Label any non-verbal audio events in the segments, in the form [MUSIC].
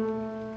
Música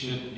should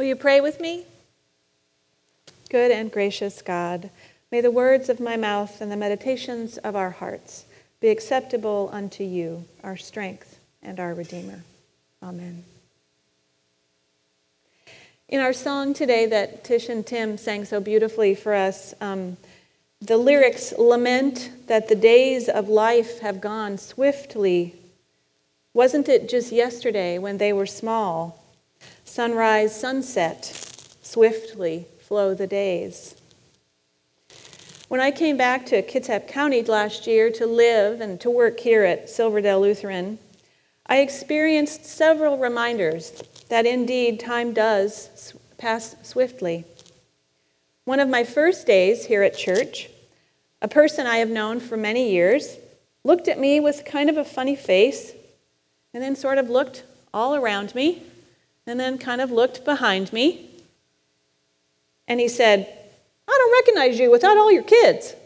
Will you pray with me? Good and gracious God, may the words of my mouth and the meditations of our hearts be acceptable unto you, our strength and our Redeemer. Amen. In our song today that Tish and Tim sang so beautifully for us, um, the lyrics lament that the days of life have gone swiftly. Wasn't it just yesterday when they were small? Sunrise, sunset, swiftly flow the days. When I came back to Kitsap County last year to live and to work here at Silverdale Lutheran, I experienced several reminders that indeed time does pass swiftly. One of my first days here at church, a person I have known for many years looked at me with kind of a funny face and then sort of looked all around me and then kind of looked behind me. And he said, I don't recognize you without all your kids.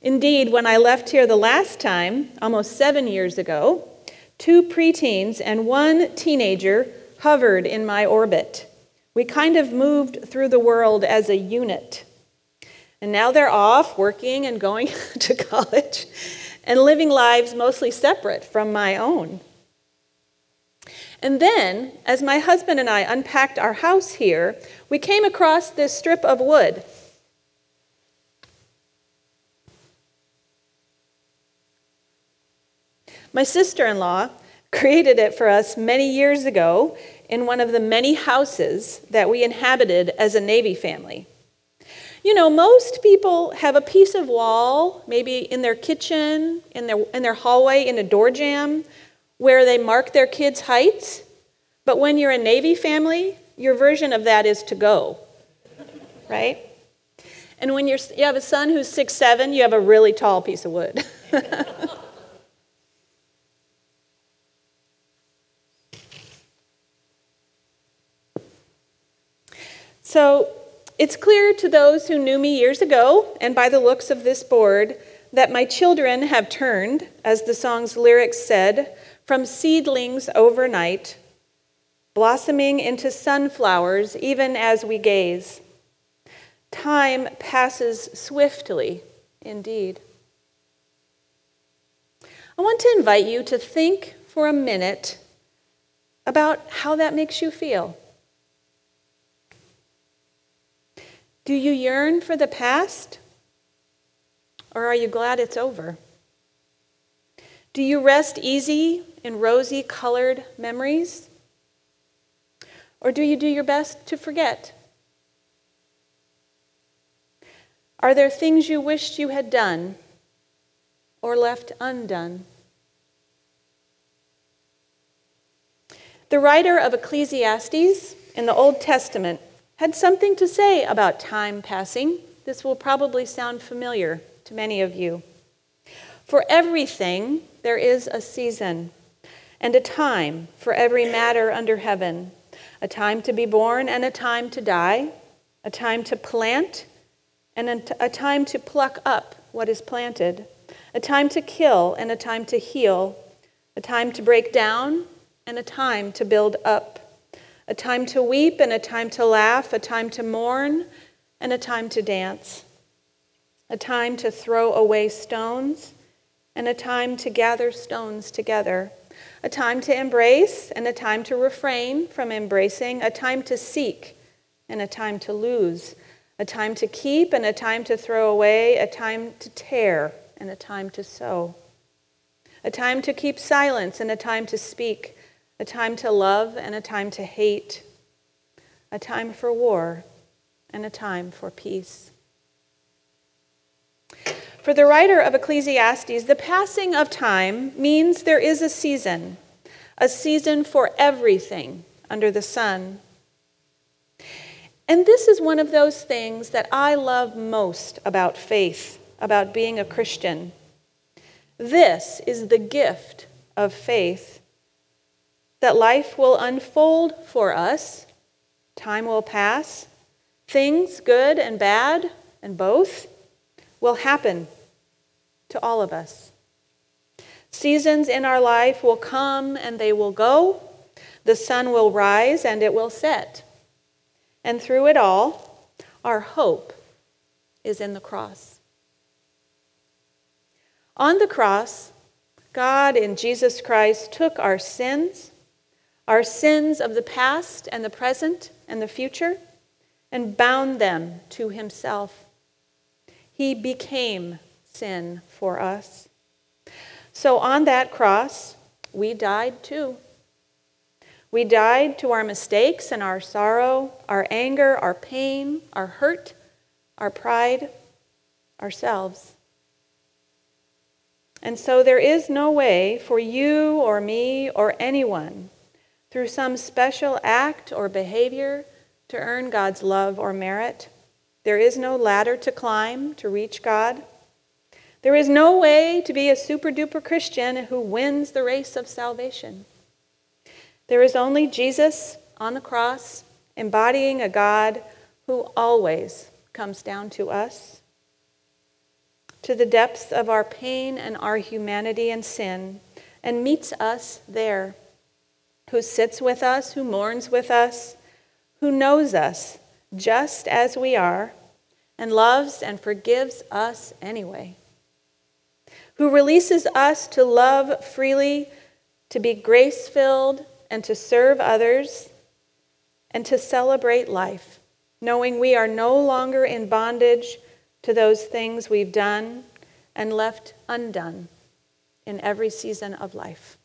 Indeed, when I left here the last time, almost seven years ago, two preteens and one teenager hovered in my orbit. We kind of moved through the world as a unit. And now they're off working and going [LAUGHS] to college and living lives mostly separate from my own. And then, as my husband and I unpacked our house here, we came across this strip of wood My sister in law [LAUGHS] created it for us many years ago in one of the many houses that we inhabited as a Navy family. You know, most people have a piece of wall, maybe in their kitchen, in their, in their hallway, in a door jamb, where they mark their kids' heights. But when you're a Navy family, your version of that is to go, right? And when you're, you have a son who's six seven, you have a really tall piece of wood. [LAUGHS] So it's clear to those who knew me years ago, and by the looks of this board, that my children have turned, as the song's lyrics said, from seedlings overnight, blossoming into sunflowers even as we gaze. Time passes swiftly, indeed. I want to invite you to think for a minute about how that makes you feel. Do you yearn for the past? Or are you glad it's over? Do you rest easy in rosy colored memories? Or do you do your best to forget? Are there things you wished you had done or left undone? The writer of Ecclesiastes in the Old Testament had something to say about time passing. This will probably sound familiar to many of you. For everything, there is a season and a time for every matter under heaven a time to be born and a time to die, a time to plant and a time to pluck up what is planted, a time to kill and a time to heal, a time to break down and a time to build up a time to weep and a time to laugh, a time to mourn and a time to dance, a time to throw away stones and a time to gather stones together, a time to embrace and a time to refrain from embracing, a time to seek and a time to lose, a time to keep and a time to throw away, a time to tear and a time to sow, a time to keep silence and a time to speak a time to love and a time to hate, a time for war and a time for peace. For the writer of Ecclesiastes, the passing of time means there is a season, a season for everything under the sun. And this is one of those things that I love most about faith, about being a Christian. This is the gift of faith that life will unfold for us, time will pass, things, good and bad, and both, will happen to all of us. Seasons in our life will come and they will go. The sun will rise and it will set. And through it all, our hope is in the cross. On the cross, God in Jesus Christ took our sins, our sins of the past and the present and the future, and bound them to himself. He became sin for us. So on that cross, we died too. We died to our mistakes and our sorrow, our anger, our pain, our hurt, our pride, ourselves. And so there is no way for you or me or anyone through some special act or behavior to earn God's love or merit. There is no ladder to climb to reach God. There is no way to be a super duper Christian who wins the race of salvation. There is only Jesus on the cross, embodying a God who always comes down to us, to the depths of our pain and our humanity and sin, and meets us there, who sits with us, who mourns with us, who knows us just as we are, and loves and forgives us anyway who releases us to love freely, to be grace filled, and to serve others, and to celebrate life, knowing we are no longer in bondage to those things we've done and left undone in every season of life.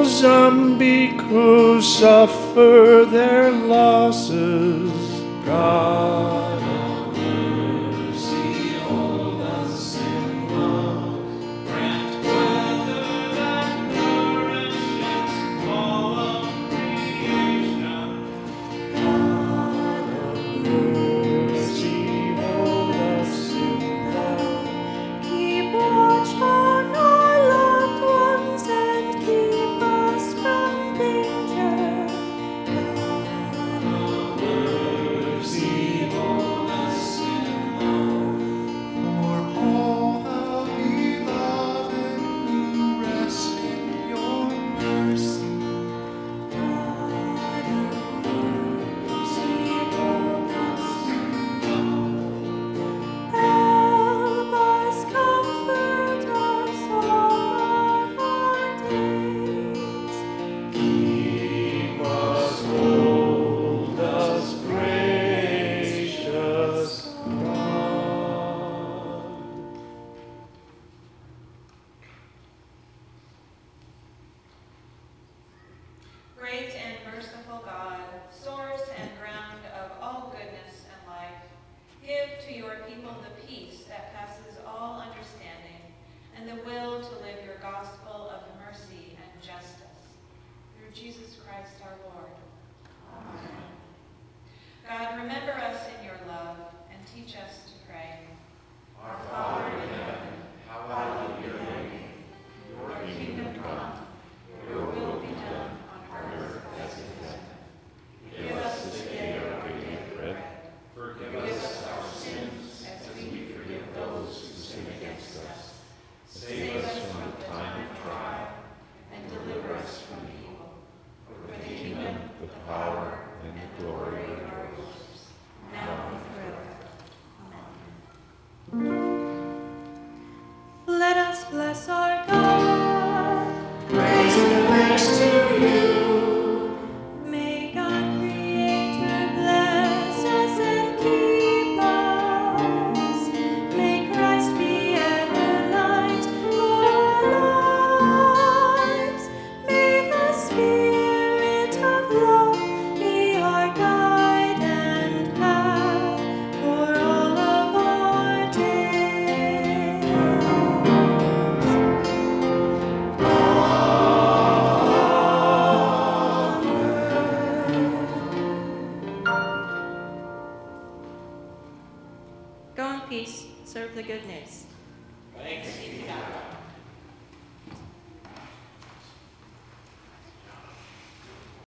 Mozambique who